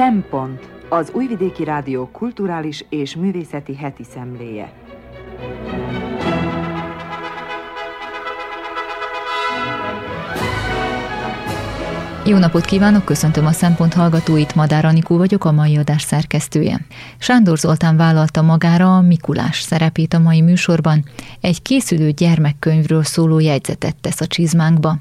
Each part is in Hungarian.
Szempont az Újvidéki Rádió kulturális és művészeti heti szemléje. Jó napot kívánok, köszöntöm a Szempont hallgatóit, Madár Anikó vagyok, a mai adás szerkesztője. Sándor Zoltán vállalta magára a Mikulás szerepét a mai műsorban, egy készülő gyermekkönyvről szóló jegyzetet tesz a csizmánkba.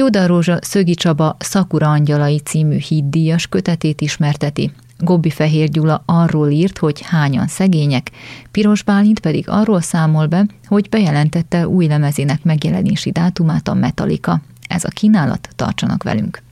Jóda Rózsa Szögi Csaba Szakura Angyalai című híddíjas kötetét ismerteti. Gobbi Fehér Gyula arról írt, hogy hányan szegények, Piros Bálint pedig arról számol be, hogy bejelentette új lemezének megjelenési dátumát a Metallica. Ez a kínálat, tartsanak velünk!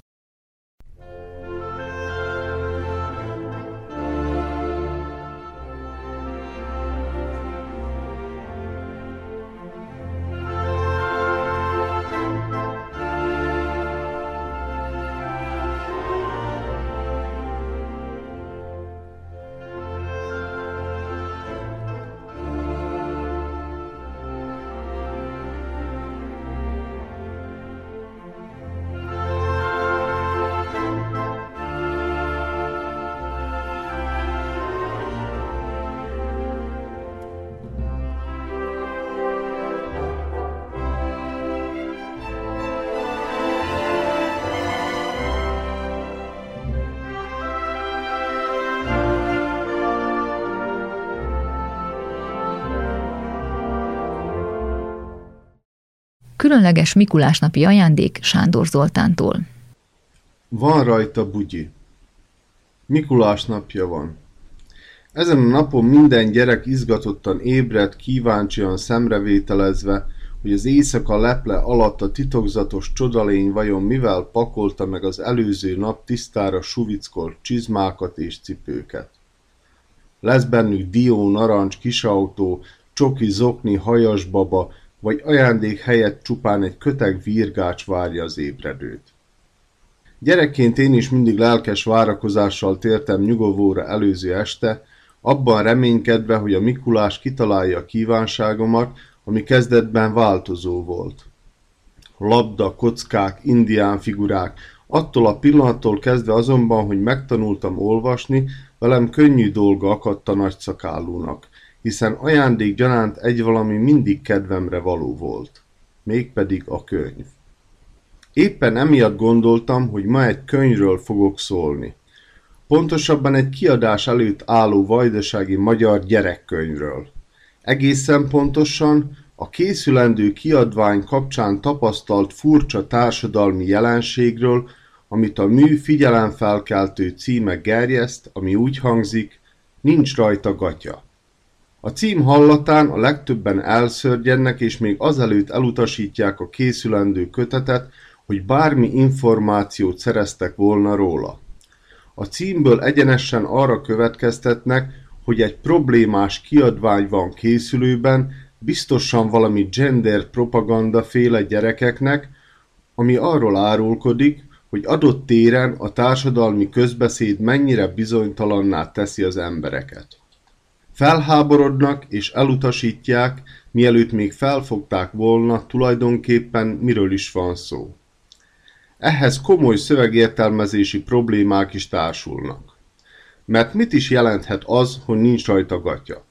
Különleges Mikulásnapi ajándék Sándor Zoltántól. Van rajta bugyi. Mikulás napja van. Ezen a napon minden gyerek izgatottan ébredt, kíváncsian szemrevételezve, hogy az éjszaka leple alatt a titokzatos csodalény vajon mivel pakolta meg az előző nap tisztára suvickolt csizmákat és cipőket. Lesz bennük dió, narancs, kisautó, csoki, zokni, hajasbaba, vagy ajándék helyett csupán egy köteg virgács várja az ébredőt. Gyerekként én is mindig lelkes várakozással tértem nyugovóra előző este, abban reménykedve, hogy a Mikulás kitalálja a kívánságomat, ami kezdetben változó volt. Labda, kockák, indián figurák, attól a pillanattól kezdve azonban, hogy megtanultam olvasni, velem könnyű dolga akadt a nagyszakállónak hiszen ajándék gyanánt egy valami mindig kedvemre való volt, mégpedig a könyv. Éppen emiatt gondoltam, hogy ma egy könyvről fogok szólni. Pontosabban egy kiadás előtt álló vajdasági magyar gyerekkönyvről. Egészen pontosan a készülendő kiadvány kapcsán tapasztalt furcsa társadalmi jelenségről, amit a mű figyelemfelkeltő címe gerjeszt, ami úgy hangzik, nincs rajta gatya. A cím hallatán a legtöbben elszörgyennek és még azelőtt elutasítják a készülendő kötetet, hogy bármi információt szereztek volna róla. A címből egyenesen arra következtetnek, hogy egy problémás kiadvány van készülőben, biztosan valami gender propaganda féle gyerekeknek, ami arról árulkodik, hogy adott téren a társadalmi közbeszéd mennyire bizonytalanná teszi az embereket. Felháborodnak és elutasítják, mielőtt még felfogták volna tulajdonképpen miről is van szó. Ehhez komoly szövegértelmezési problémák is társulnak. Mert mit is jelenthet az, hogy nincs rajta gatya?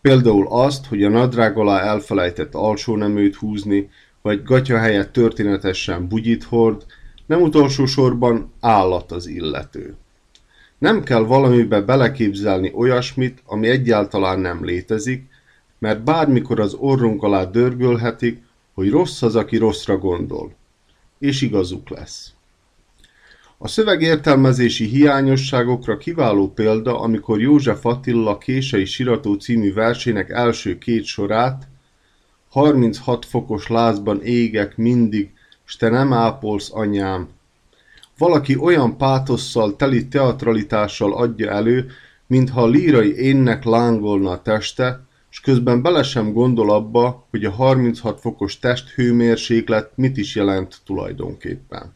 Például azt, hogy a nadrág alá elfelejtett alsó neműt húzni, vagy gatya helyett történetesen bugyit hord, nem utolsó sorban állat az illető. Nem kell valamibe beleképzelni olyasmit, ami egyáltalán nem létezik, mert bármikor az orrunk alá dörgölhetik, hogy rossz az, aki rosszra gondol. És igazuk lesz. A szövegértelmezési hiányosságokra kiváló példa, amikor József Attila Kései Sirató című versének első két sorát 36 fokos lázban égek mindig, s te nem ápolsz, anyám, valaki olyan pátosszal teli teatralitással adja elő, mintha a lírai énnek lángolna a teste, és közben bele sem gondol abba, hogy a 36 fokos testhőmérséklet mit is jelent tulajdonképpen.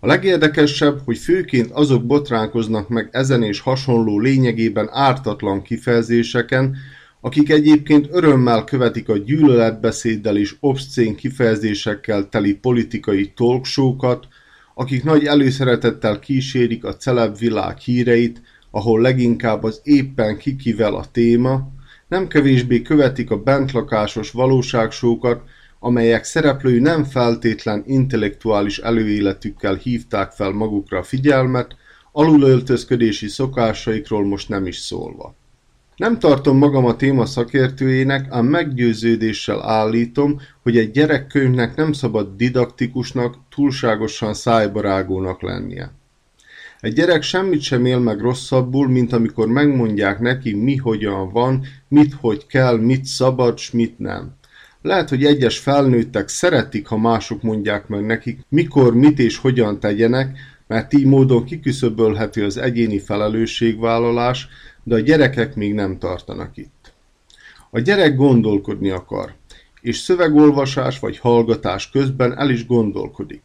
A legérdekesebb, hogy főként azok botránkoznak meg ezen és hasonló lényegében ártatlan kifejezéseken, akik egyébként örömmel követik a gyűlöletbeszéddel és obszcén kifejezésekkel teli politikai talkshow akik nagy előszeretettel kísérik a celeb világ híreit, ahol leginkább az éppen kikivel a téma, nem kevésbé követik a bentlakásos valóságsókat, amelyek szereplői nem feltétlen intellektuális előéletükkel hívták fel magukra a figyelmet, alulöltözködési szokásaikról most nem is szólva. Nem tartom magam a téma szakértőjének, ám meggyőződéssel állítom, hogy egy gyerekkönyvnek nem szabad didaktikusnak, túlságosan szájbarágónak lennie. Egy gyerek semmit sem él meg rosszabbul, mint amikor megmondják neki, mi hogyan van, mit hogy kell, mit szabad, s mit nem. Lehet, hogy egyes felnőttek szeretik, ha mások mondják meg nekik, mikor, mit és hogyan tegyenek, mert így módon kiküszöbölhető az egyéni felelősségvállalás, de a gyerekek még nem tartanak itt. A gyerek gondolkodni akar, és szövegolvasás vagy hallgatás közben el is gondolkodik.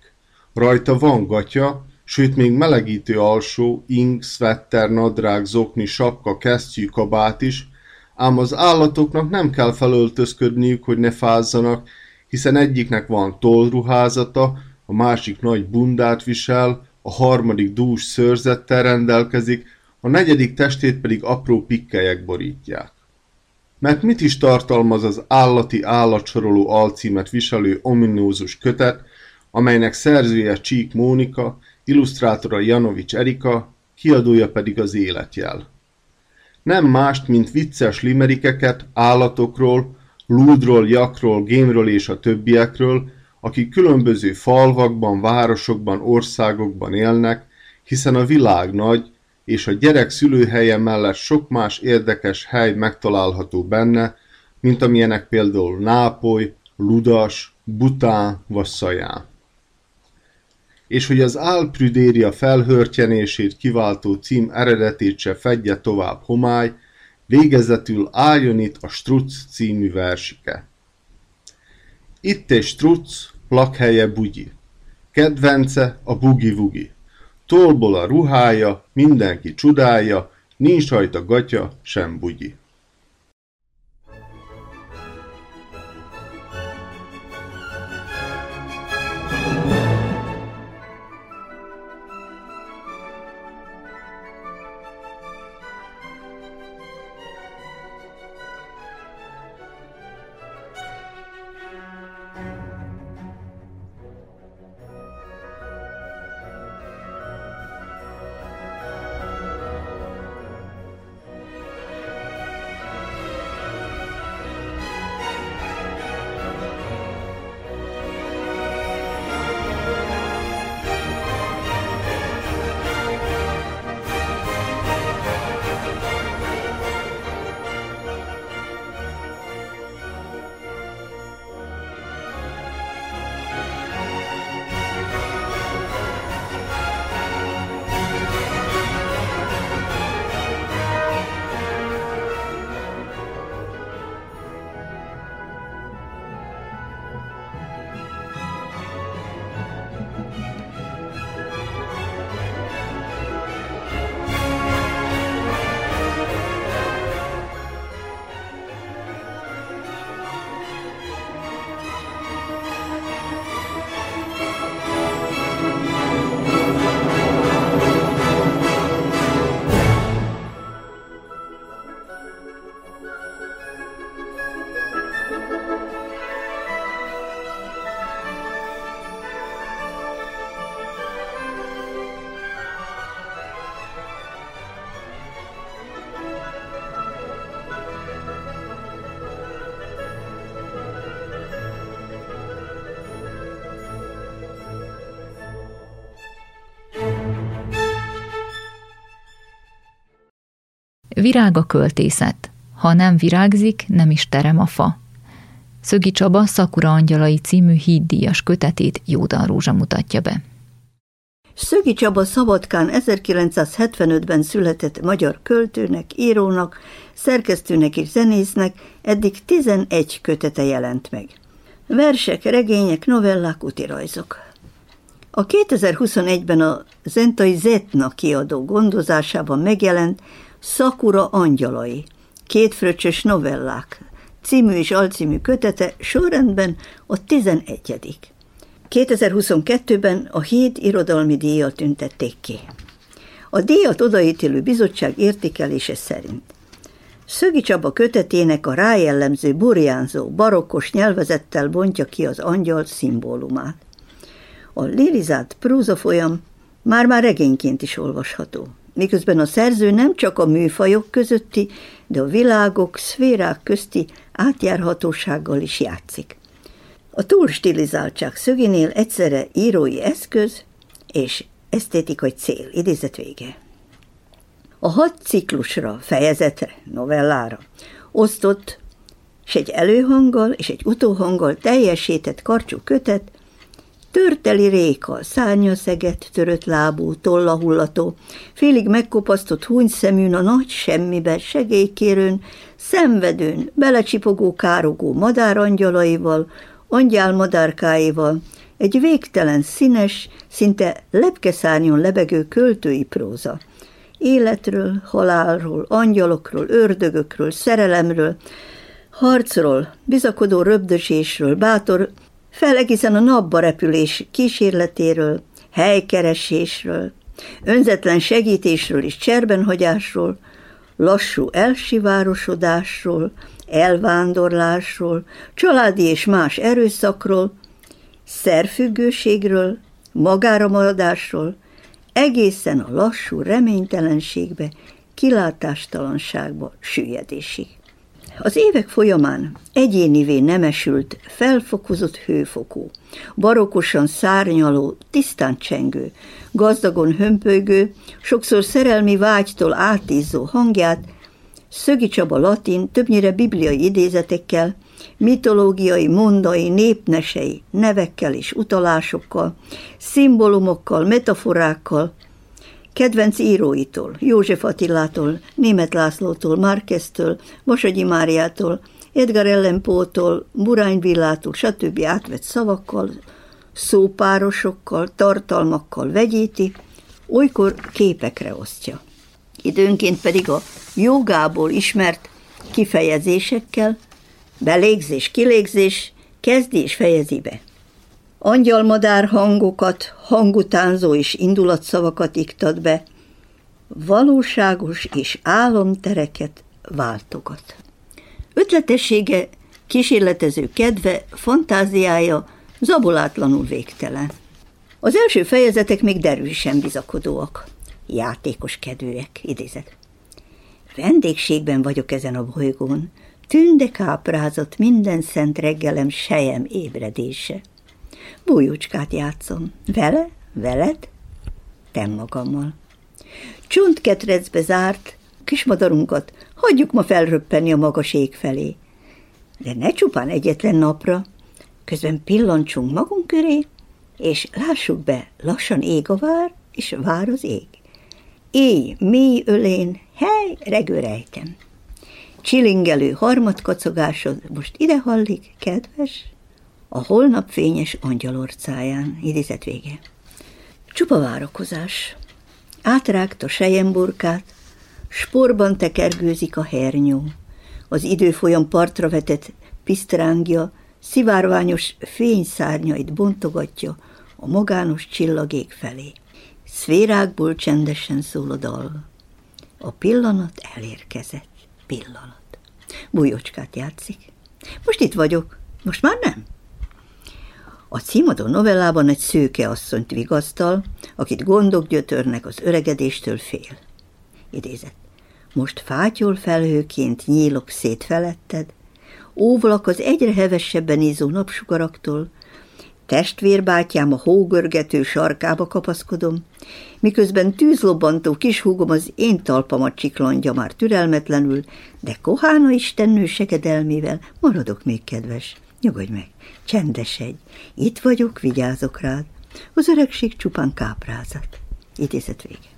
Rajta van gatya, sőt még melegítő alsó, ing, szvetter, nadrág, zokni, sapka, kesztyű, kabát is, ám az állatoknak nem kell felöltözködniük, hogy ne fázzanak, hiszen egyiknek van tollruházata, a másik nagy bundát visel, a harmadik dús szőrzettel rendelkezik, a negyedik testét pedig apró pikkelyek borítják. Mert mit is tartalmaz az állati állatsoroló alcímet viselő ominózus kötet, amelynek szerzője Csík Mónika, illusztrátora Janovics Erika, kiadója pedig az életjel. Nem mást, mint vicces limerikeket állatokról, lúdról, jakról, gémről és a többiekről, akik különböző falvakban, városokban, országokban élnek, hiszen a világ nagy, és a gyerek szülőhelye mellett sok más érdekes hely megtalálható benne, mint amilyenek például Nápoly, Ludas, Bután vagy Szaján. És hogy az álprüdéria felhörtyenését kiváltó cím eredetét se fedje tovább homály, végezetül álljon itt a Strutz című versike. Itt egy Strutz, lakhelye bugyi. Kedvence a bugi-vugi. Tolból a ruhája, mindenki csodálja, nincs rajta gatya, sem bugyi. Virág a költészet. Ha nem virágzik, nem is terem a fa. Szögi Csaba Szakura Angyalai című híddíjas kötetét Jódan Rózsa mutatja be. Szögi Csaba Szabadkán 1975-ben született magyar költőnek, írónak, szerkesztőnek és zenésznek, eddig 11 kötete jelent meg. Versek, regények, novellák, utirajzok. A 2021-ben a Zentai Zetna kiadó gondozásában megjelent Szakura angyalai, kétfröccsös novellák, című és alcímű kötete sorrendben a tizenegyedik. 2022-ben a Híd irodalmi díjat tüntették ki. A díjat odaítélő bizottság értékelése szerint Szögi Csaba kötetének a rájellemző burjánzó, barokkos nyelvezettel bontja ki az angyal szimbólumát. A lirizált prózafolyam már-már regényként is olvasható, miközben a szerző nem csak a műfajok közötti, de a világok, szférák közti átjárhatósággal is játszik. A túlstilizáltság szöginél egyszerre írói eszköz és esztétikai cél, idézet vége. A hat ciklusra, fejezetre, novellára osztott, és egy előhanggal és egy utóhanggal teljesített karcsú kötet, törteli réka, szárnyaszeget, törött lábú, tollahullató, félig megkopasztott hunyszeműn a nagy semmibe, segélykérőn, szenvedőn, belecsipogó, károgó madárangyalaival, angyálmadárkáival, egy végtelen színes, szinte lepkeszárnyon lebegő költői próza. Életről, halálról, angyalokról, ördögökről, szerelemről, harcról, bizakodó röbdösésről, bátor, fel egészen a napba repülés kísérletéről, helykeresésről, önzetlen segítésről és cserbenhagyásról, lassú elsivárosodásról, elvándorlásról, családi és más erőszakról, szerfüggőségről, magára maradásról, egészen a lassú reménytelenségbe, kilátástalanságba süllyedésig. Az évek folyamán egyénivé nemesült, felfokozott hőfokú, barokosan szárnyaló, tisztán csengő, gazdagon hömpölygő, sokszor szerelmi vágytól átízó hangját Szögi Csaba latin, többnyire bibliai idézetekkel, mitológiai, mondai, népnesei, nevekkel és utalásokkal, szimbólumokkal, metaforákkal, kedvenc íróitól, József Attilától, Német Lászlótól, Márkeztől, Vasagyi Máriától, Edgar Allan Poe-tól, Burány Villától, stb. átvett szavakkal, szópárosokkal, tartalmakkal vegyíti, olykor képekre osztja. Időnként pedig a jogából ismert kifejezésekkel, belégzés, kilégzés, kezdi és fejezi be. Angyalmadár hangokat, hangutánzó és indulatszavakat iktat be, valóságos és álomtereket váltogat. Ötletessége, kísérletező kedve, fantáziája zabolátlanul végtelen. Az első fejezetek még derűsen bizakodóak, játékos kedvűek, idézet. Vendégségben vagyok ezen a bolygón, tünde káprázott minden szent reggelem sejem ébredése. Bújócskát játszom. Vele? Veled? Tem magammal. Csontketrecbe zárt kismadarunkat hagyjuk ma felröppenni a magas ég felé. De ne csupán egyetlen napra, közben pillancsunk magunk köré, és lássuk be, lassan ég a vár, és vár az ég. Éj, mély ölén, hely, regőrejtem. Csilingelő harmadkacogásod most ide hallik, kedves? A holnap fényes angyalorcáján, idézet vége. Csupa várakozás. Átrágta sejemburkát, sporban tekergőzik a hernyó. Az időfolyam partra vetett pisztrángja szivárványos fényszárnyait bontogatja a magános csillagék felé. Szférákból csendesen szól a dal. A pillanat elérkezett. Pillanat. Bújócskát játszik. Most itt vagyok. Most már nem. A címadó novellában egy szőke asszonyt vigasztal, akit gondok gyötörnek az öregedéstől fél. Idézett. Most fátyol felhőként nyílok szét feletted, óvlak az egyre hevesebben ízó napsugaraktól, Testvérbátyám a hógörgető sarkába kapaszkodom, miközben tűzlobbantó kishúgom az én talpamat csiklandja már türelmetlenül, de Kohána istennő segedelmével maradok még kedves. Nyugodj meg, csendesedj, itt vagyok, vigyázok rád. Az öregség csupán káprázat. Idézet vége.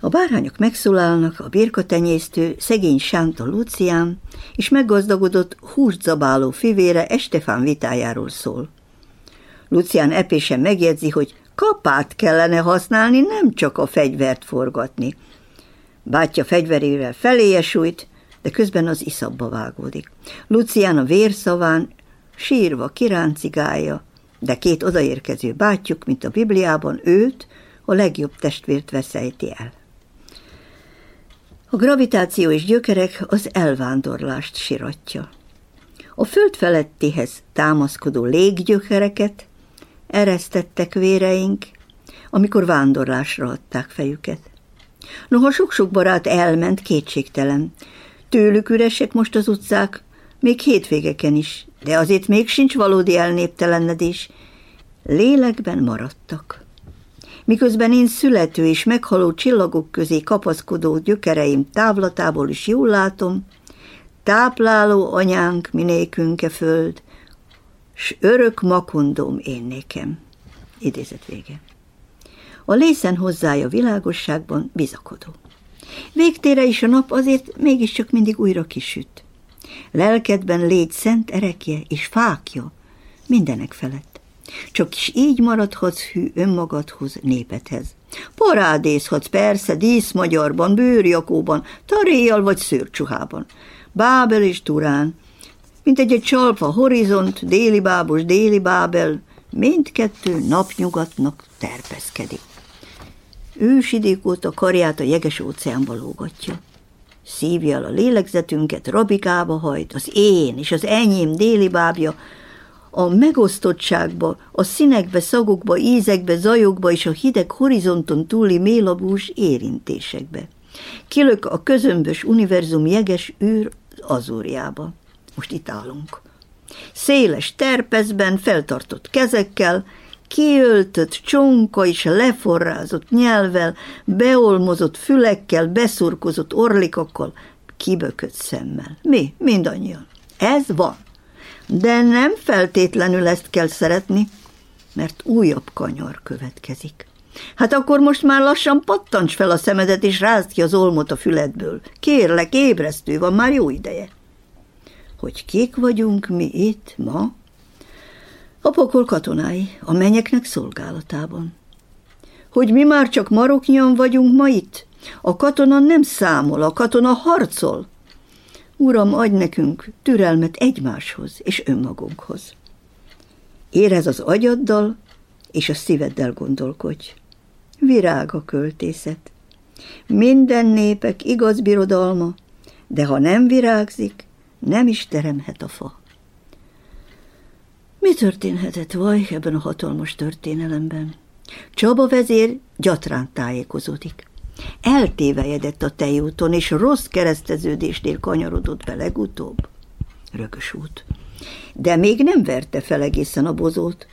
A bárányok megszólalnak, a birkatenyésztő, szegény Sánta Lucián és meggazdagodott húst zabáló fivére Estefán vitájáról szól. Lucián epésen megjegyzi, hogy kapát kellene használni, nem csak a fegyvert forgatni. Bátya fegyverével feléje sújt, de közben az iszabba vágódik. Lucián a vérszaván sírva kiráncigálja, de két odaérkező bátyjuk, mint a Bibliában, őt, a legjobb testvért veszejti el. A gravitáció és gyökerek az elvándorlást siratja. A föld felettihez támaszkodó léggyökereket eresztettek véreink, amikor vándorlásra adták fejüket. Noha sok-sok barát elment, kétségtelen. Tőlük üresek most az utcák, még hétvégeken is, de azért még sincs valódi elnéptelenedés. Lélekben maradtak. Miközben én születő és meghaló csillagok közé kapaszkodó gyökereim távlatából is jól látom, tápláló anyánk minékünke föld, s örök makondóm én nékem. Idézet vége. A lészen hozzája világosságban bizakodó. Végtére is a nap azért mégiscsak mindig újra kisüt. Lelkedben légy szent erekje és fákja mindenek felett. Csak is így maradhatsz hű önmagadhoz, népedhez. Parádészhatsz persze díszmagyarban, bőrjakóban, taréjjal vagy szőrcsuhában. Bábel és Turán, mint egy, egy csalfa horizont, déli bábos, déli bábel, mindkettő napnyugatnak terpeszkedik. Ősidék óta karját a jeges óceánba lógatja. Szívja el a lélegzetünket, rabikába hajt, az én és az enyém déli bábja, a megosztottságba, a színekbe, szagokba, ízekbe, zajokba és a hideg horizonton túli mélabús érintésekbe. Kilök a közömbös univerzum jeges űr azúrjába. Most itt állunk. Széles terpezben, feltartott kezekkel, kiöltött csonka és leforrázott nyelvel, beolmozott fülekkel, beszurkozott orlikakkal, kibökött szemmel. Mi? Mindannyian. Ez van. De nem feltétlenül ezt kell szeretni, mert újabb kanyar következik. Hát akkor most már lassan pattancs fel a szemedet, és rázd ki az olmot a füledből. Kérlek, ébresztő van, már jó ideje. Hogy kik vagyunk mi itt ma? A pokol katonái, a menyeknek szolgálatában. Hogy mi már csak maroknyan vagyunk ma itt? A katona nem számol, a katona harcol. Uram, adj nekünk türelmet egymáshoz és önmagunkhoz. Érez az agyaddal, és a szíveddel gondolkodj. Virág a költészet. Minden népek igaz birodalma, de ha nem virágzik, nem is teremhet a fa. Mi történhetett vaj ebben a hatalmas történelemben? Csaba vezér gyatrán tájékozódik. Eltévejedett a tejúton, és rossz kereszteződésnél kanyarodott be legutóbb. Rökös út. De még nem verte fel egészen a bozót.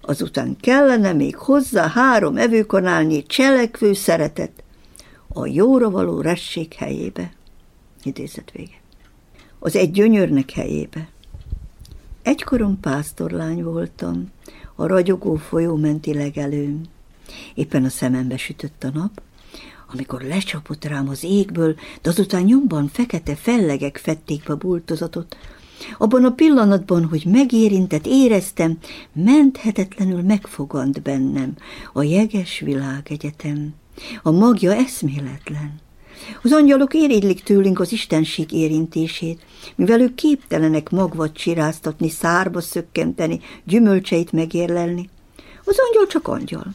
Azután kellene még hozzá három evőkanálnyi cselekvő szeretet a jóra való resség helyébe. Idézet vége. Az egy gyönyörnek helyébe. Egykoron pásztorlány voltam, a ragyogó folyó menti legelőm. Éppen a szemembe sütött a nap, amikor lecsapott rám az égből, de azután nyomban fekete fellegek fették be bultozatot. Abban a pillanatban, hogy megérintett, éreztem, menthetetlenül megfogant bennem a jeges világegyetem. A magja eszméletlen. Az angyalok érigylik tőlünk az istenség érintését, mivel ők képtelenek magvat csiráztatni, szárba szökkenteni, gyümölcseit megérlelni. Az angyal csak angyal.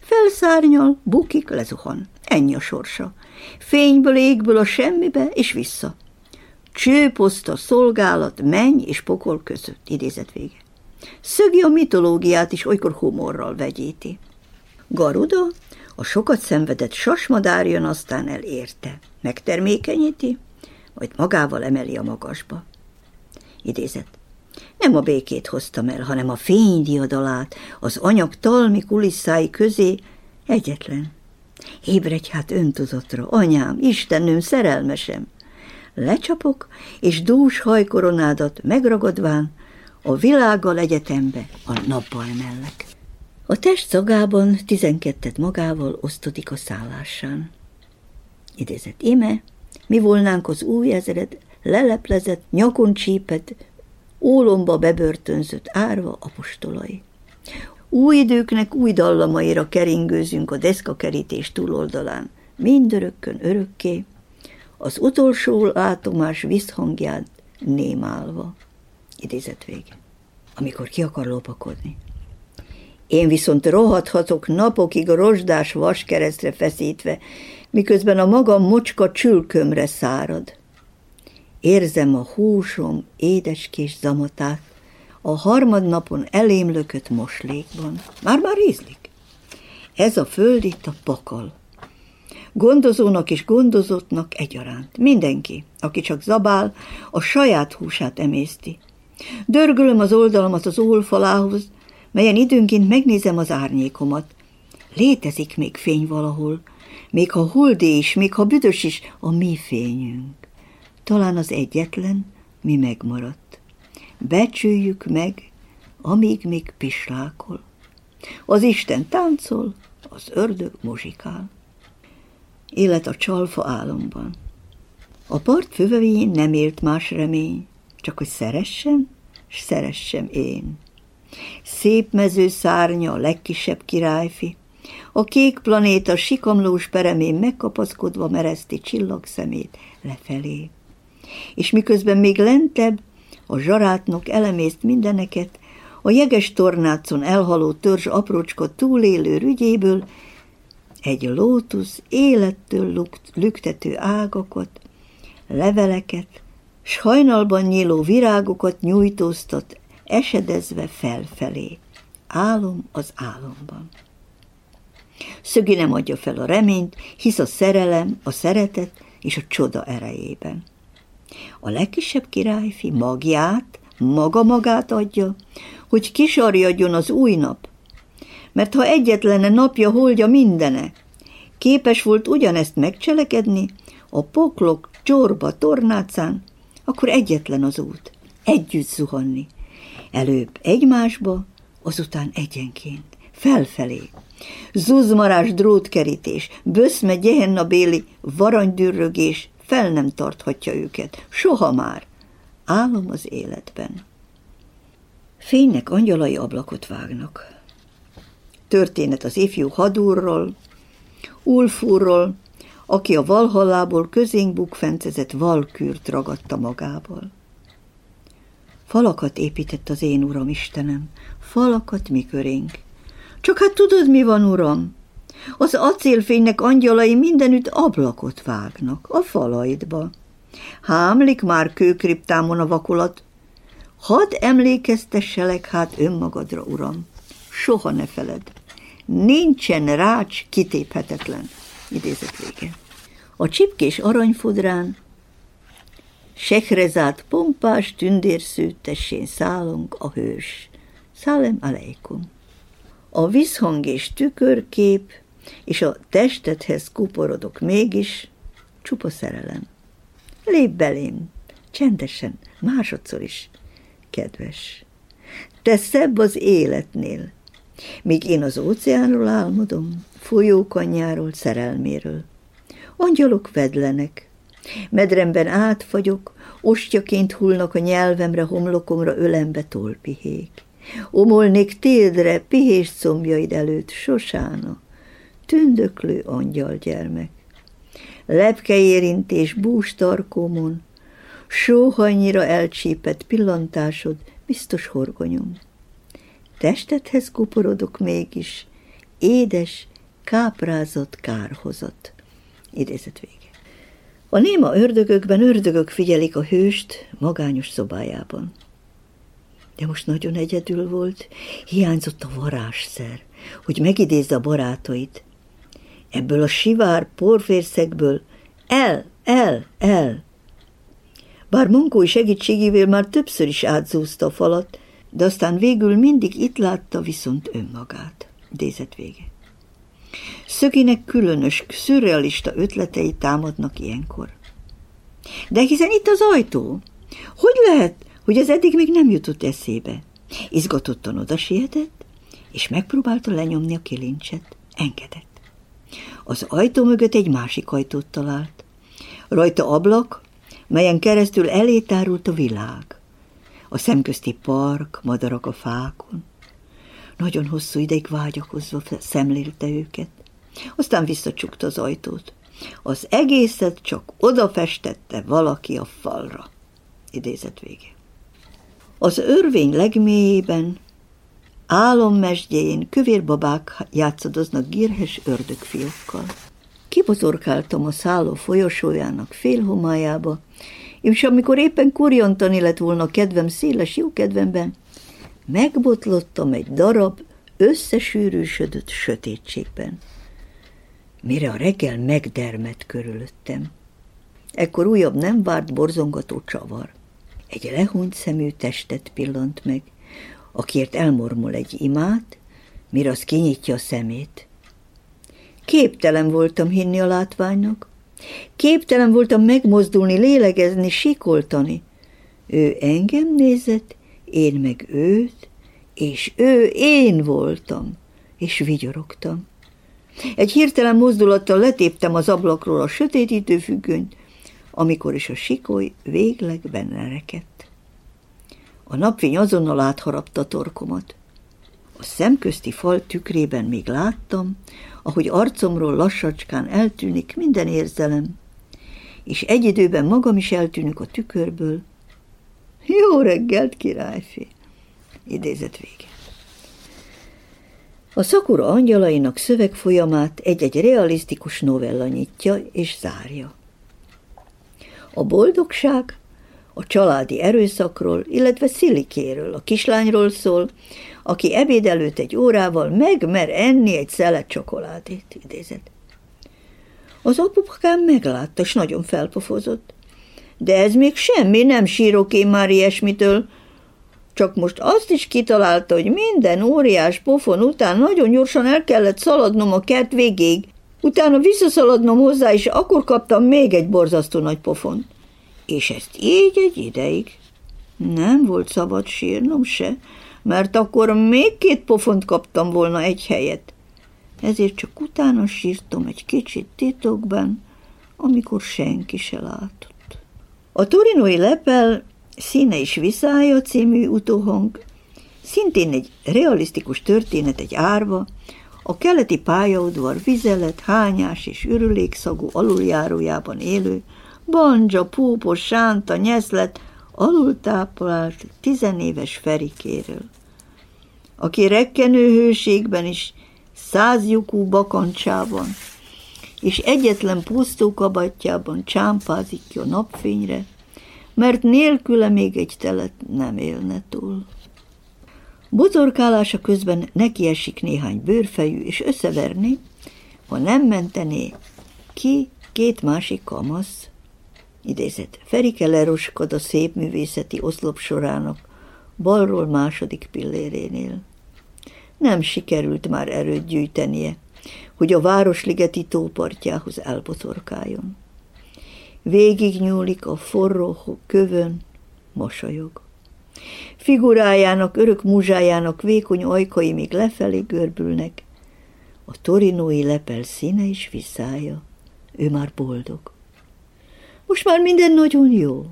Felszárnyal, bukik, lezuhan. Ennyi a sorsa. Fényből, égből a semmibe, és vissza. Csőposzta szolgálat, menny és pokol között. Idézet vége. Szögi a mitológiát is olykor humorral vegyíti. Garuda a sokat szenvedett sasmadár jön aztán elérte. Megtermékenyíti, majd magával emeli a magasba. Idézet. Nem a békét hoztam el, hanem a fénydiadalát, az anyag talmi kulisszái közé egyetlen. Ébredj hát öntudatra, anyám, Istennőm, szerelmesem. Lecsapok, és dús hajkoronádat megragadván a világgal egyetembe a nappal mellek. A test szagában tizenkettet magával osztodik a szállásán. Idézett ime, mi volnánk az új ezred, leleplezett, nyakon csípett, ólomba bebörtönzött árva apostolai. Új időknek új dallamaira keringőzünk a deszkakerítés túloldalán, mindörökkön örökké, az utolsó látomás visszhangját némálva. Idézet vége. Amikor ki akar lopakodni, Én viszont rohadhatok napokig a rozsdás vaskeresztre feszítve, miközben a magam mocska csülkömre szárad. Érzem a húsom édeskés zamatát, a harmadnapon elém lökött moslékban. Már-már ízlik. Ez a föld itt a pakal. Gondozónak és gondozottnak egyaránt. Mindenki, aki csak zabál, a saját húsát emészti. Dörgölöm az oldalamat az ólfalához, melyen időnként megnézem az árnyékomat. Létezik még fény valahol, még ha holdé is, még ha büdös is, a mi fényünk. Talán az egyetlen, mi megmaradt. Becsüljük meg, amíg még pislákol. Az Isten táncol, az ördög muzsikál. Élet a csalfa álomban. A part fövevén nem élt más remény, csak hogy szeressem, s szeressem én. Szép mező szárnya a legkisebb királyfi, a kék planéta sikamlós peremén megkapaszkodva mereszti csillagszemét lefelé. És miközben még lentebb, a zsarátnok elemézt mindeneket, a jeges tornácon elhaló törzs aprócska túlélő rügyéből egy lótusz élettől lüktető ágakat, leveleket, s hajnalban nyíló virágokat nyújtóztat, esedezve felfelé. Álom az álomban. Szögi nem adja fel a reményt, hisz a szerelem, a szeretet és a csoda erejében. A legkisebb királyfi magját, maga magát adja, hogy kisarjadjon az új nap, mert ha egyetlene napja holdja mindene, képes volt ugyanezt megcselekedni, a poklok csorba tornácán, akkor egyetlen az út, együtt zuhanni. Előbb egymásba, azután egyenként, felfelé. Zuzmarás drótkerítés, böszme gyehenna béli varanydürrögés fel nem tarthatja őket, soha már. Álom az életben. Fénynek angyalai ablakot vágnak. Történet az ifjú hadúrról, Ulfúrról, aki a valhallából közénk bukfencezett valkűrt ragadta magából. Falakat épített az én uram Istenem, falakat mikörénk. Csak hát tudod, mi van, uram? Az acélfénynek angyalai mindenütt ablakot vágnak a falaidba. Hámlik már kőkriptámon a vakulat. Hadd emlékeztesselek hát önmagadra, uram. Soha ne feled. Nincsen rács kitéphetetlen. Idézet vége. A csipkés aranyfodrán Sekrezát pompás tündérszűtessén szállunk a hős. Szálem aleikum. A visszhang és tükörkép, és a testethez kuporodok mégis, csupa szerelem. Lép belém, csendesen, másodszor is, kedves. Te szebb az életnél, míg én az óceánról álmodom, folyók anyjáról, szerelméről. Angyalok vedlenek, medremben átfagyok, ostyaként hullnak a nyelvemre, homlokomra, ölembe tolpihék. Omolnék téldre, pihés combjaid előtt, sosána, tündöklő angyalgyermek. Lepkeérintés bústarkómon, sóhanyira elcsípett pillantásod, biztos horgonyom. Testethez kuporodok mégis, édes, káprázott kárhozat. Idézet vége. A néma ördögökben ördögök figyelik a hőst magányos szobájában. De most nagyon egyedül volt, hiányzott a varázsszer, hogy megidézze a barátait. Ebből a sivár porférszekből el, el, el. Bár munkói segítségével már többször is átzúzta a falat, de aztán végül mindig itt látta viszont önmagát. Idézet vége. Szöginek különös, szürrealista ötletei támadnak ilyenkor. De hiszen itt az ajtó. Hogy lehet, hogy ez eddig még nem jutott eszébe? Izgatottan oda sietett, és megpróbálta lenyomni a kilincset. Engedett. Az ajtó mögött egy másik ajtót talált. Rajta ablak, melyen keresztül elétárult a világ. A szemközti park, madarak a fákon. Nagyon hosszú ideig vágyakozva szemlélte őket. Aztán visszacsukta az ajtót. Az egészet csak odafestette valaki a falra. Idézet vége. Az örvény legmélyében Álommesdjén kövérbabák játszadoznak gírhes ördögfiókkal. Kibozorkáltam a szálló folyosójának félhomájába, és amikor éppen kurjantani lett volna kedvem széles jó kedvemben, megbotlottam egy darab összesűrűsödött sötétségben, mire a reggel megdermet körülöttem. Ekkor újabb nem várt borzongató csavar. Egy lehunyt szemű testet pillant meg, akiért elmormol egy imát, mire az kinyitja a szemét. Képtelen voltam hinni a látványnak, képtelen voltam megmozdulni, lélegezni, sikoltani. Ő engem nézett, én meg őt, és ő én voltam, és vigyorogtam. Egy hirtelen mozdulattal letéptem az ablakról a sötétítő függönyt, amikor is a sikoly végleg benne rekedt. A napfény azonnal átharapta torkomat. A szemközti fal tükrében még láttam, ahogy arcomról lassacskán eltűnik minden érzelem, és egy időben magam is eltűnök a tükörből. Jó reggelt, királyfi! Idézet vége. A Szakura angyalainak szövegfolyamát egy-egy realisztikus novella nyitja és zárja. A boldogság a családi erőszakról, illetve Szilikéről, a kislányról szól, aki ebéd előtt egy órával megmer enni egy szelet csokoládét, idézett. Az apukám meglátta, és nagyon felpofozott. De ez még semmi, nem sírok én már ilyesmitől. Csak most azt is kitalálta, hogy minden óriás pofon után nagyon gyorsan el kellett szaladnom a kert végéig, utána visszaszaladnom hozzá, és akkor kaptam még egy borzasztó nagy pofont. És ezt így egy ideig. Nem volt szabad sírnom se, mert akkor még két pofont kaptam volna egy helyet. Ezért csak utána sírtam egy kicsit titokban, amikor senki se látott. A torinói lepel Színe és Viszája című utóhang, szintén egy realisztikus történet egy árva, a keleti pályaudvar vizelet, hányás és ürülékszagú aluljárójában élő, banja, púpos, sánta, nyeszlet, alultáplált tizenéves Ferikéről, aki rekkenő hőségben is százjukú bakancsában, és egyetlen pusztó kabatjában csámpázik ki a napfényre, mert nélküle még egy telet nem élne túl. Botorkálása közben nekiesik néhány bőrfejű, és összeverni, ha nem mentené ki két másik kamasz. Idézet. Ferike leroskad a szép művészeti oszlop sorának, balról második pillérénél. Nem sikerült már erőt gyűjtenie, hogy a Városligeti tópartjához elbotorkáljon. Végig nyúlik a forró kövön, mosolyog. Figurájának, örök muzsájának vékony ajkai még lefelé görbülnek. A torinói lepel színe is viszája. Ő már boldog. Most már minden nagyon jó.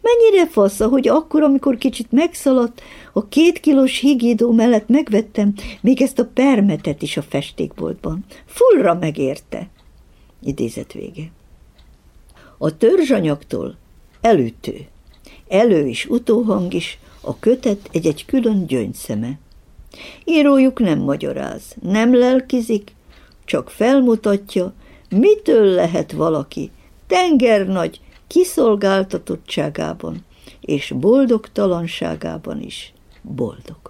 Mennyire fasz, hogy akkor, amikor kicsit megszaladt, a két kilós higídó mellett megvettem még ezt a permetet is a festékboltban. Fullra megérte. Idézet vége. A törzsanyagtól elütő, elő is utóhang is, a kötet egy-egy külön gyöngyszeme. Írójuk nem magyaráz, nem lelkizik, csak felmutatja, mitől lehet valaki tengernagy kiszolgáltatottságában és boldogtalanságában is boldog.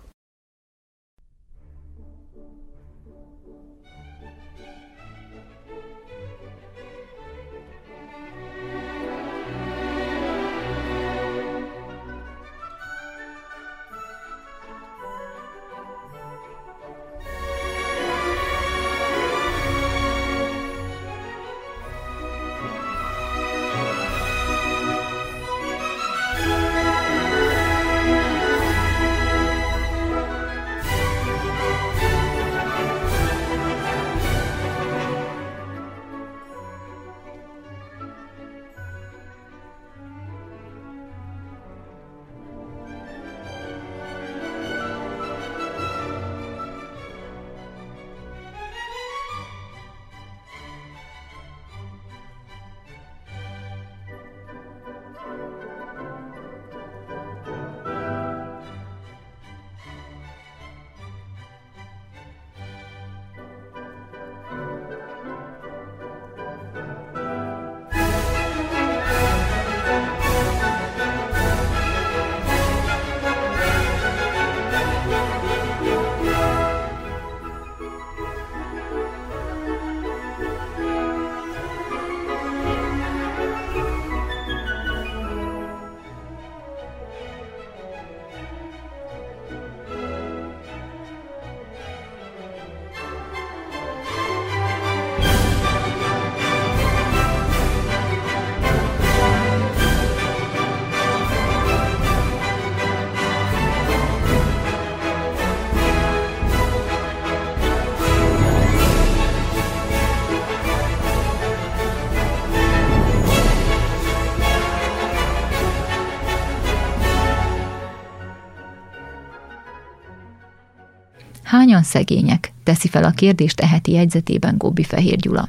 Hogyan szegények? Teszi fel a kérdést eheti jegyzetében Gobbi Fehér Gyula.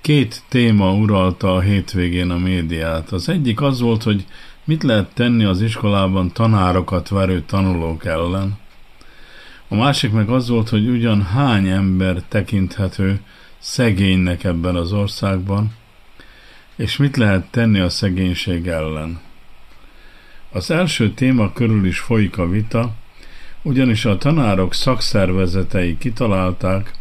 Két téma uralta a hétvégén a médiát. Az egyik az volt, hogy mit lehet tenni az iskolában tanárokat verő tanulók ellen. A másik meg az volt, hogy ugyan hány ember tekinthető szegénynek ebben az országban, és mit lehet tenni a szegénység ellen. Az első téma körül is folyik a vita, ugyanis a tanárok szakszervezetei kitalálták,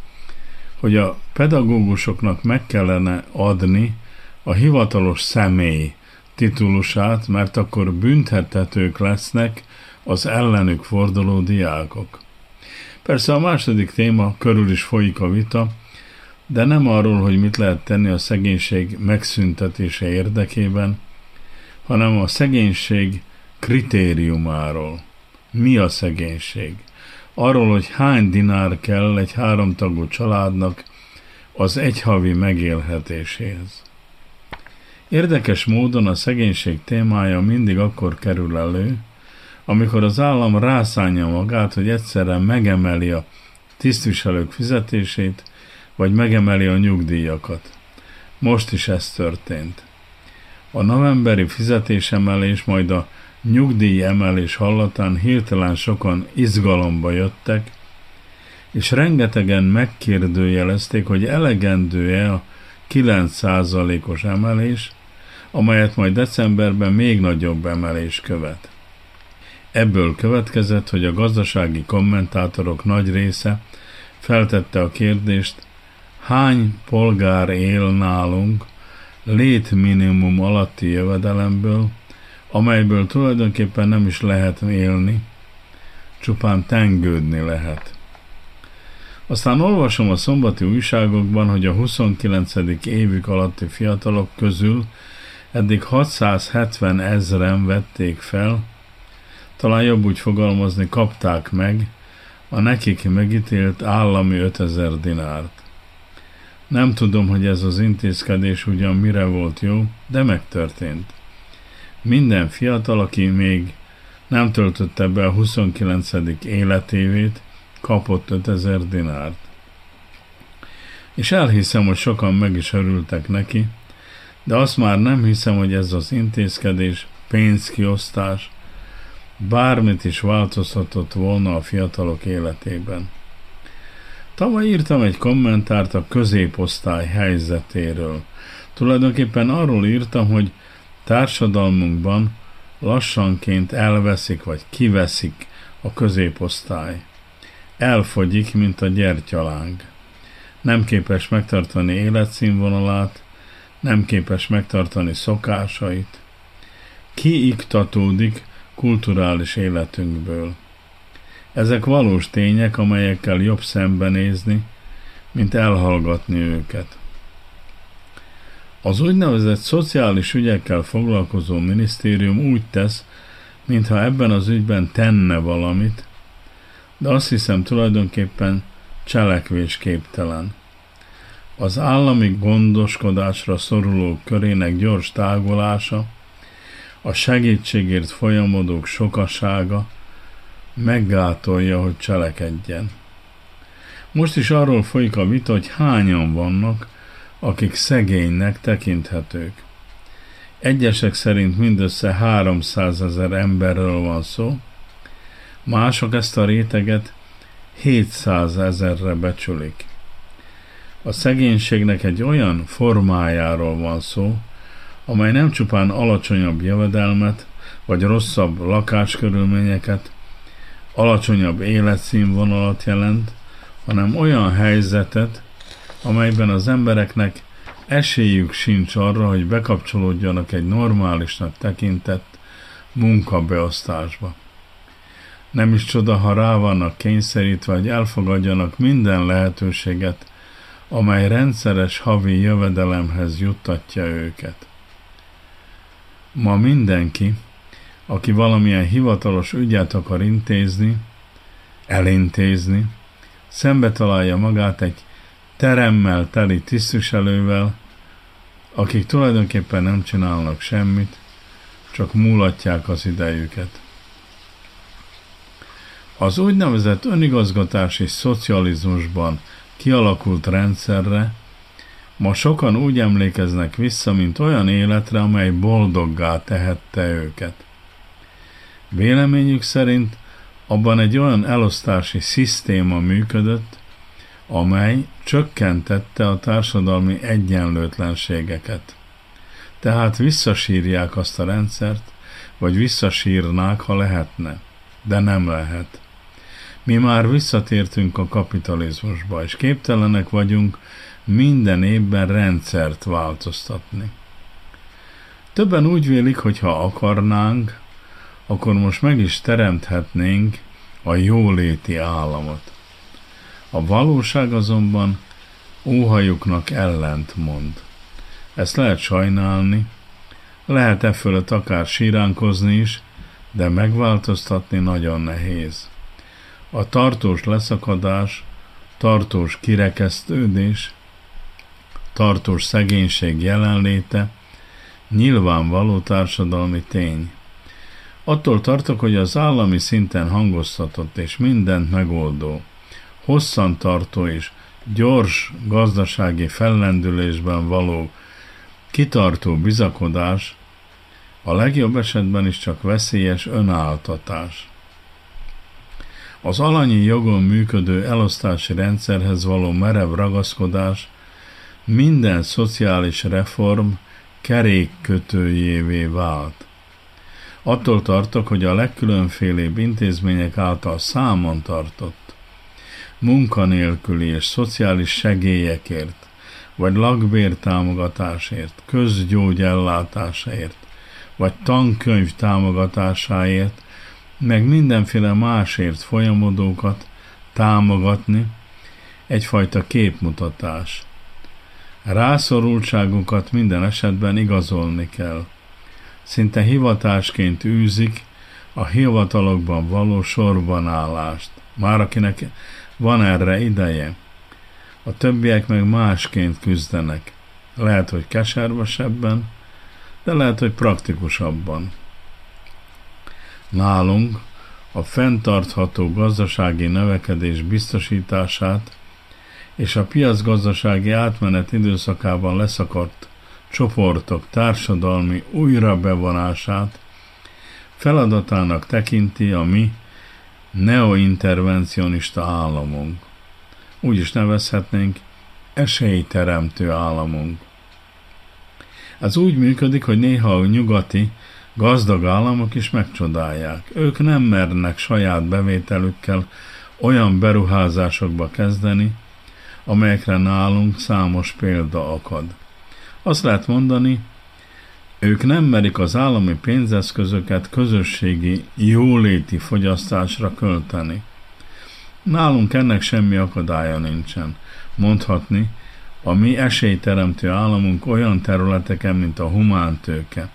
hogy a pedagógusoknak meg kellene adni a hivatalos személy titulusát, mert akkor büntethetők lesznek az ellenük forduló diákok. Persze a második téma körül is folyik a vita, de nem arról, hogy mit lehet tenni a szegénység megszüntetése érdekében, hanem a szegénység kritériumáról. Mi a szegénység? Arról, hogy hány dinár kell egy háromtagú családnak az egyhavi megélhetéséhez. Érdekes módon a szegénység témája mindig akkor kerül elő, amikor az állam rászánja magát, hogy egyszerre megemeli a tisztviselők fizetését, vagy megemeli a nyugdíjakat. Most is ez történt. A novemberi fizetésemelés, majd a nyugdíj emelés hallatán hirtelen sokan izgalomba jöttek, és rengetegen megkérdőjelezték, hogy elegendő-e a 9%-os emelés, amelyet majd decemberben még nagyobb emelés követ. Ebből következett, hogy a gazdasági kommentátorok nagy része feltette a kérdést, hány polgár él nálunk létminimum alatti jövedelemből, amelyből tulajdonképpen nem is lehet élni, csupán tengődni lehet. Aztán olvasom a szombati újságokban, hogy a 29. évük alatti fiatalok közül eddig 670 ezeren vették fel, talán jobb úgy fogalmazni, kapták meg a nekik megítélt állami 5000 dinárt. Nem tudom, hogy ez az intézkedés ugyan mire volt jó, de megtörtént. Minden fiatal, aki még nem töltötte be a 29. életévét, kapott 5000 dinárt. És elhiszem, hogy sokan meg is örültek neki, de azt már nem hiszem, hogy ez az intézkedés, pénzkiosztás, bármit is változhatott volna a fiatalok életében. Tavaly írtam egy kommentárt a középosztály helyzetéről. Tulajdonképpen arról írtam, hogy társadalmunkban lassanként elveszik vagy kiveszik a középosztály. Elfogyik, mint a gyertyaláng. Nem képes megtartani életszínvonalát, nem képes megtartani szokásait. Kiiktatódik kulturális életünkből. Ezek valós tények, amelyekkel jobb szembenézni, mint elhallgatni őket. Az úgynevezett szociális ügyekkel foglalkozó minisztérium úgy tesz, mintha ebben az ügyben tenne valamit, de azt hiszem tulajdonképpen cselekvésképtelen. Az állami gondoskodásra szorulók körének gyors tágolása, a segítségért folyamodók sokasága meggátolja, hogy cselekedjen. Most is arról folyik a vita, hogy hányan vannak, akik szegénynek tekinthetők. Egyesek szerint mindössze 300 ezer emberről van szó, mások ezt a réteget 700 ezerre becsülik. A szegénységnek egy olyan formájáról van szó, amely nem csupán alacsonyabb jövedelmet, vagy rosszabb lakáskörülményeket, alacsonyabb életszínvonalat jelent, hanem olyan helyzetet, amelyben az embereknek esélyük sincs arra, hogy bekapcsolódjanak egy normálisnak tekintett munkabeosztásba. Nem is csoda, ha rá vannak kényszerítve, hogy elfogadjanak minden lehetőséget, amely rendszeres havi jövedelemhez juttatja őket. Ma mindenki, aki valamilyen hivatalos ügyet akar intézni, elintézni, szembe találja magát egy teremmel teli tisztviselővel, akik tulajdonképpen nem csinálnak semmit, csak múlatják az idejüket. Az úgynevezett önigazgatási szocializmusban kialakult rendszerre ma sokan úgy emlékeznek vissza, mint olyan életre, amely boldoggá tehette őket. Véleményük szerint abban egy olyan elosztási szisztéma működött, amely csökkentette a társadalmi egyenlőtlenségeket. Tehát visszasírják azt a rendszert, vagy visszasírnák, ha lehetne, de nem lehet. Mi már visszatértünk a kapitalizmusba, és képtelenek vagyunk minden évben rendszert változtatni. Többen úgy vélik, hogy ha akarnánk, akkor most meg is teremthetnénk a jóléti államot. A valóság azonban óhajuknak ellent mond. Ezt lehet sajnálni, lehet e fölött akár síránkozni is, de megváltoztatni nagyon nehéz. A tartós leszakadás, tartós kirekesztődés, tartós szegénység jelenléte nyilvánvaló társadalmi tény. Attól tartok, hogy az állami szinten hangoztatott és mindent megoldó, hosszantartó és gyors gazdasági fellendülésben való kitartó bizakodás a legjobb esetben is csak veszélyes önáltatás. Az alanyi jogon működő elosztási rendszerhez való merev ragaszkodás minden szociális reform kerékkötőjévé vált. Attól tartok, hogy a legkülönfélébb intézmények által számon tartott munkanélküli és szociális segélyekért, vagy lakbértámogatásért, közgyógyellátásért, vagy tankönyv támogatásáért, meg mindenféle másért folyamodókat támogatni, egyfajta képmutatás. Rászorultságunkat minden esetben igazolni kell. Szinte hivatásként űzik a hivatalokban való sorbanállást. Már akinek van erre ideje. A többiek meg másként küzdenek. Lehet, hogy keservesebben, de lehet, hogy praktikusabban. Nálunk a fenntartható gazdasági növekedés biztosítását és a piacgazdasági átmenet időszakában leszakadt csoportok társadalmi újrabevonását feladatának tekinti a mi neointervencionista államunk. Úgy is nevezhetnénk esélyteremtő államunk. Ez úgy működik, hogy néha a nyugati, gazdag államok is megcsodálják. Ők nem mernek saját bevételükkel olyan beruházásokba kezdeni, amelyekre nálunk számos példa akad. Azt lehet mondani, ők nem merik az állami pénzeszközöket közösségi, jóléti fogyasztásra költeni. Nálunk ennek semmi akadálya nincsen. Mondhatni, a mi esélyteremtő államunk olyan területeken, mint a humántőke,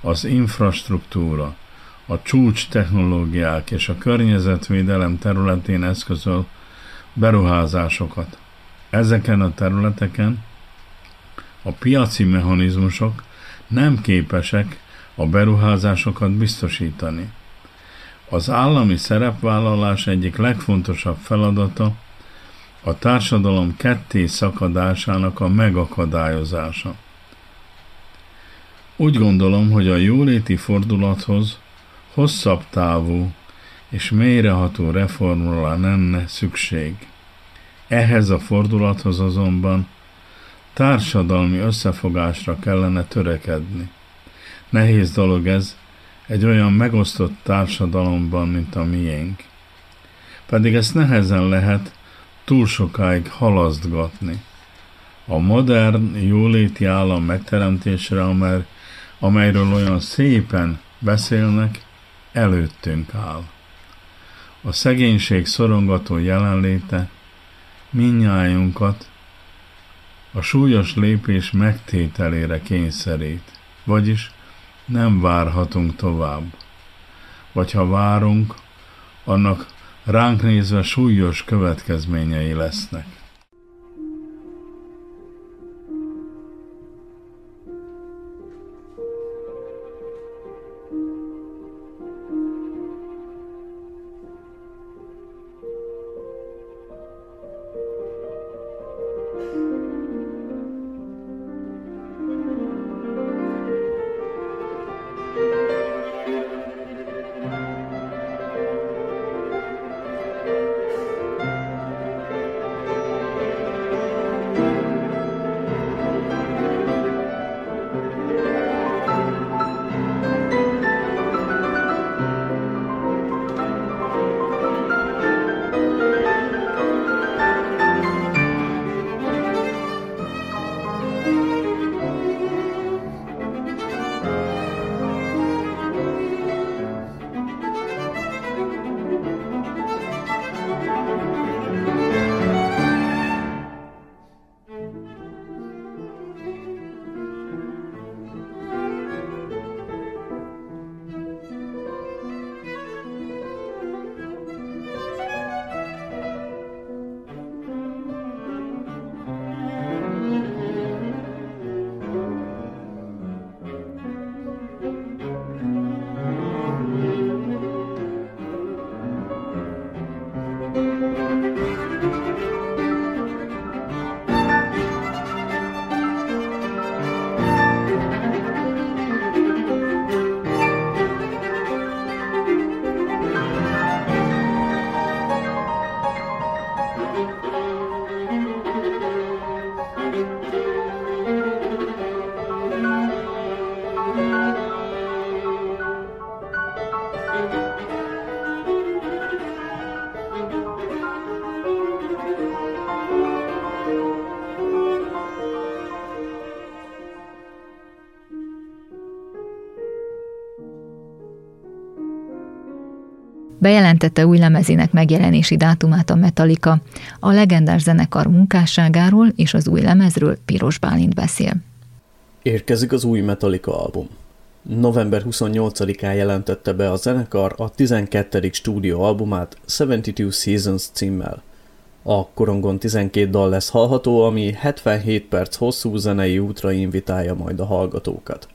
az infrastruktúra, a csúcs technológiák és a környezetvédelem területén eszközöl beruházásokat. Ezeken a területeken a piaci mechanizmusok nem képesek a beruházásokat biztosítani. Az állami szerepvállalás egyik legfontosabb feladata a társadalom ketté szakadásának a megakadályozása. Úgy gondolom, hogy a jóléti fordulathoz hosszabb távú és mélyreható reformra lenne szükség. Ehhez a fordulathoz azonban társadalmi összefogásra kellene törekedni. Nehéz dolog ez egy olyan megosztott társadalomban, mint a miénk. Pedig ezt nehezen lehet túl sokáig halasztgatni. A modern, jóléti állam megteremtésre, amely, amelyről olyan szépen beszélnek, előttünk áll. A szegénység szorongató jelenléte minnyájunkat a súlyos lépés megtételére kényszerít, vagyis nem várhatunk tovább. Vagy ha várunk, annak ránk nézve súlyos következményei lesznek. Bejelentette új lemezének megjelenési dátumát a Metallica, a legendás zenekar munkásságáról és az új lemezről Piros Bálint beszél. Érkezik az új Metallica album. November 28-án jelentette be a zenekar a 12. stúdióalbumát 72 Seasons címmel. A korongon 12 dal lesz hallható, ami 77 perc hosszú zenei útra invitálja majd a hallgatókat.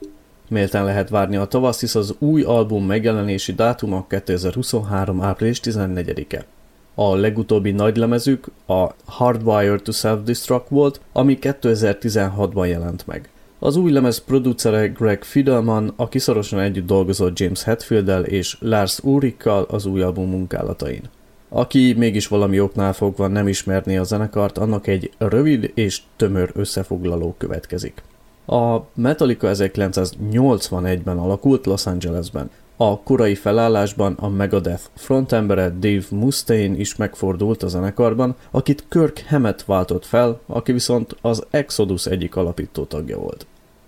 Méltán lehet várni a tavasz, hisz az új album megjelenési dátuma 2023. április 14-e. A legutóbbi nagylemezük a Hardwired to Self-Destruct volt, ami 2016-ban jelent meg. Az új lemez producere Greg Fidelman, aki szorosan együtt dolgozott James hetfield és Lars Ulrikkal az új album munkálatain. Aki mégis valami oknál fogva nem ismerné a zenekart, annak egy rövid és tömör összefoglaló következik. A Metallica 1981-ben alakult Los Angelesben. A korai felállásban a Megadeth frontembere Dave Mustaine is megfordult a zenekarban, akit Kirk Hammett váltott fel, aki viszont az Exodus egyik alapító tagja volt.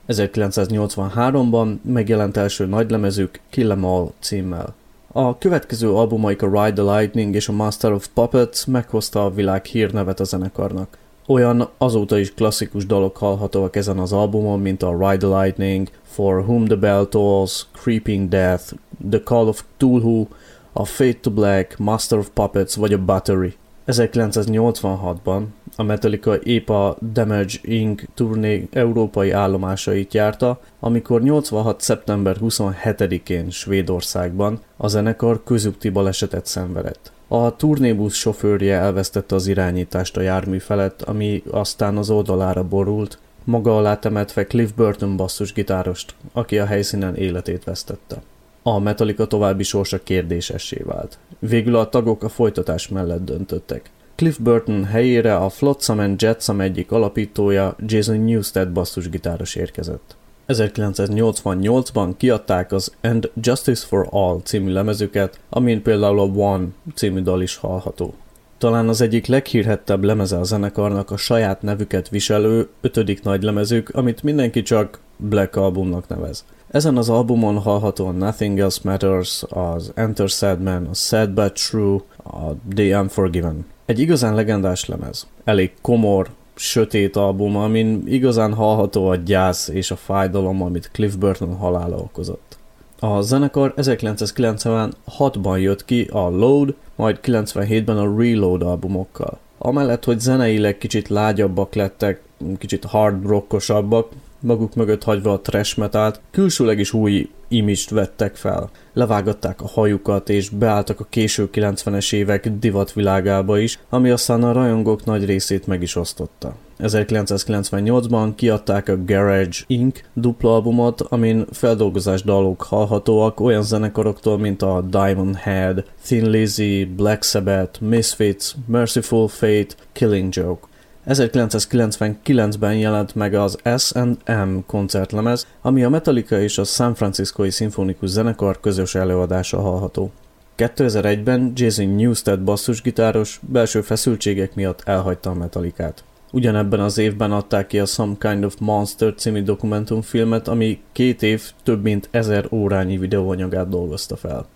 1983-ban megjelent első nagylemezük Kill Em All címmel. A következő albumaik a Ride the Lightning és a Master of Puppets meghozta a világ hírnevet a zenekarnak. Olyan azóta is klasszikus dalok hallhatóak ezen az albumon, mint a Ride the Lightning, For Whom the Bell Tolls, Creeping Death, The Call of Cthulhu, a Fade to Black, Master of Puppets vagy a Battery. 1986-ban a Metallica épp a Damage Inc. turné európai állomásait járta, amikor 86. szeptember 27-én Svédországban a zenekar közúti balesetet szenvedett. A turnébusz sofőrje elvesztette az irányítást a jármű felett, ami aztán az oldalára borult, maga alá temetve Cliff Burton basszusgitárost, aki a helyszínen életét vesztette. A Metallica további sorsa kérdésessé vált. Végül a tagok a folytatás mellett döntöttek. Cliff Burton helyére a Flotsam and Jetsam egyik alapítója Jason Newsted basszusgitáros érkezett. 1988-ban kiadták az And Justice for All című lemezüket, amin például a One című dal is hallható. Talán az egyik leghírhettebb lemeze a zenekarnak a saját nevüket viselő ötödik nagy lemezük, amit mindenki csak Black albumnak nevez. Ezen az albumon hallható a Nothing Else Matters, az Enter Sadman, a Sad But True, a The Unforgiven. Egy igazán legendás lemez. Elég komor, sötét album, amin igazán hallható a gyász és a fájdalom, amit Cliff Burton halála okozott. A zenekar 1996-ban jött ki a Load, majd 97-ben a Reload albumokkal. Amellett, hogy zeneileg kicsit lágyabbak lettek, kicsit hard rockosabbak, maguk mögött hagyva a trash metalt, külsőleg is új imist vettek fel. Levágatták a hajukat, és beálltak a késő 90-es évek divatvilágába is, ami aztán a rajongók nagy részét meg is osztotta. 1998-ban kiadták a Garage Inc. dupla albumot, amin feldolgozás dalok hallhatóak olyan zenekaroktól, mint a Diamond Head, Thin Lizzy, Black Sabbath, Misfits, Merciful Fate, Killing Joke. 1999-ben jelent meg az S&M koncertlemez, ami a Metallica és a San Franciscoi Szimfonikus Zenekar közös előadása hallható. 2001-ben Jason Newsted basszusgitáros belső feszültségek miatt elhagyta a Metallicát. Ugyanebben az évben adták ki a Some Kind of Monster című dokumentumfilmet, ami két év több mint ezer órányi videóanyagát dolgozta fel.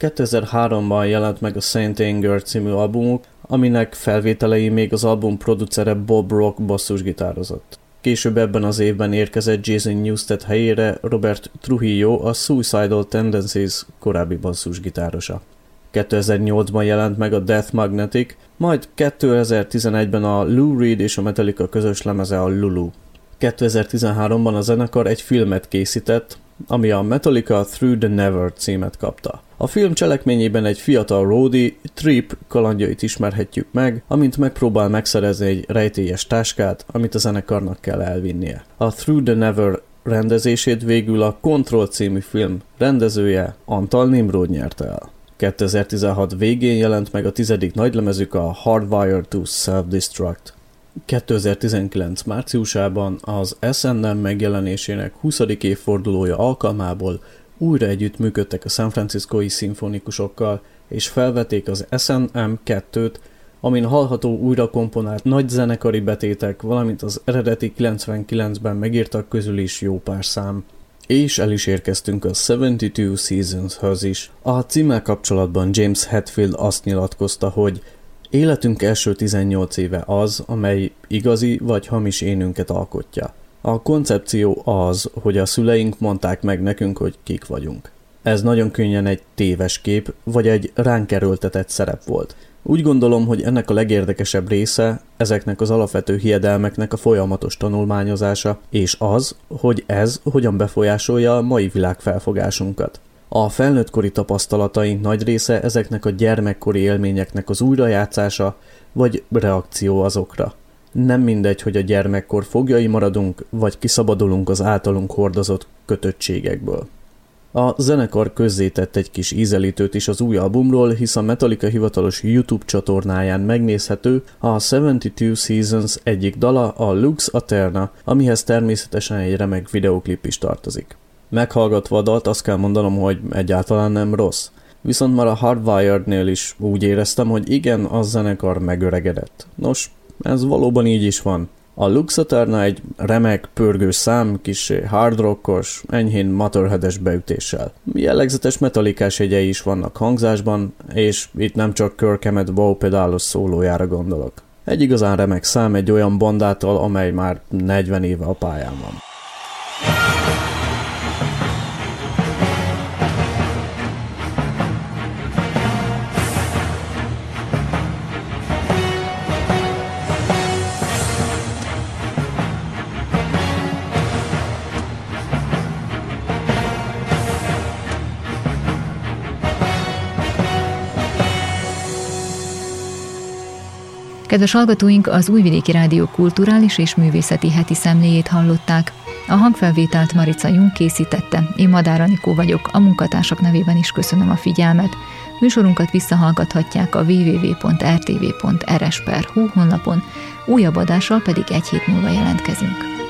2003-ban jelent meg a Saint Anger című albumuk, aminek felvételei még az album producere Bob Rock basszusgitározott. Később ebben az évben érkezett Jason Newsted helyére Robert Trujillo, a Suicidal Tendencies korábbi basszusgitárosa. 2008-ban jelent meg a Death Magnetic, majd 2011-ben a Lou Reed és a Metallica közös lemeze a Lulu. 2013-ban a zenekar egy filmet készített, ami a Metallica Through the Never címet kapta. A film cselekményében egy fiatal Rodi Trip kalandjait ismerhetjük meg, amint megpróbál megszerezni egy rejtélyes táskát, amit a zenekarnak kell elvinnie. A Through the Never rendezését végül a Control című film rendezője Antal Nimrod nyerte el. 2016 végén jelent meg a tizedik nagylemezük a Hardwired to Self-Destruct. 2019 márciusában az SNM megjelenésének 20. évfordulója alkalmából újra együtt működtek a San Franciscoi szimfonikusokkal, és felvették az SNM 2-t, amin hallható újra komponált nagy zenekari betétek, valamint az eredeti 99-ben megírtak közül is jó pár szám. És el is érkeztünk a 72 Seasons-höz is. A címmel kapcsolatban James Hetfield azt nyilatkozta, hogy Életünk első 18 éve az, amely igazi vagy hamis énünket alkotja. A koncepció az, hogy a szüleink mondták meg nekünk, hogy kik vagyunk. Ez nagyon könnyen egy téves kép, vagy egy ránk erőltetett szerep volt. Úgy gondolom, hogy ennek a legérdekesebb része ezeknek az alapvető hiedelmeknek a folyamatos tanulmányozása, és az, hogy ez hogyan befolyásolja a mai világ felfogásunkat. A felnőttkori tapasztalataink nagy része ezeknek a gyermekkori élményeknek az újrajátszása, vagy reakció azokra. Nem mindegy, hogy a gyermekkor fogjai maradunk, vagy kiszabadulunk az általunk hordozott kötöttségekből. A zenekar közzétett egy kis ízelítőt is az új albumról, hisz a Metallica hivatalos YouTube csatornáján megnézhető a 72 Seasons egyik dala, a Lux Aterna, amihez természetesen egy remek videoklip is tartozik. Meghallgatva a dalt azt kell mondanom, hogy egyáltalán nem rossz. Viszont már a Hardwired-nél is úgy éreztem, hogy igen, a zenekar megöregedett. Nos, ez valóban így is van. A Luxaterna egy remek, pörgős szám, kis hardrockos, enyhén motorheades beütéssel. Jellegzetes metalikás jegyei is vannak hangzásban, és itt nem csak Kirk Hammett wow pedálos szólójára gondolok. Egy igazán remek szám egy olyan bandától, amely már 40 éve a pályán van. Kedves hallgatóink, az Újvidéki Rádió kulturális és művészeti heti szemléjét hallották. A hangfelvételt Marica Jung készítette, én Madár Anikó vagyok, a munkatársak nevében is köszönöm a figyelmet. Műsorunkat visszahallgathatják a www.rtv.rs.hu honlapon, újabb adással pedig egy hét múlva jelentkezünk.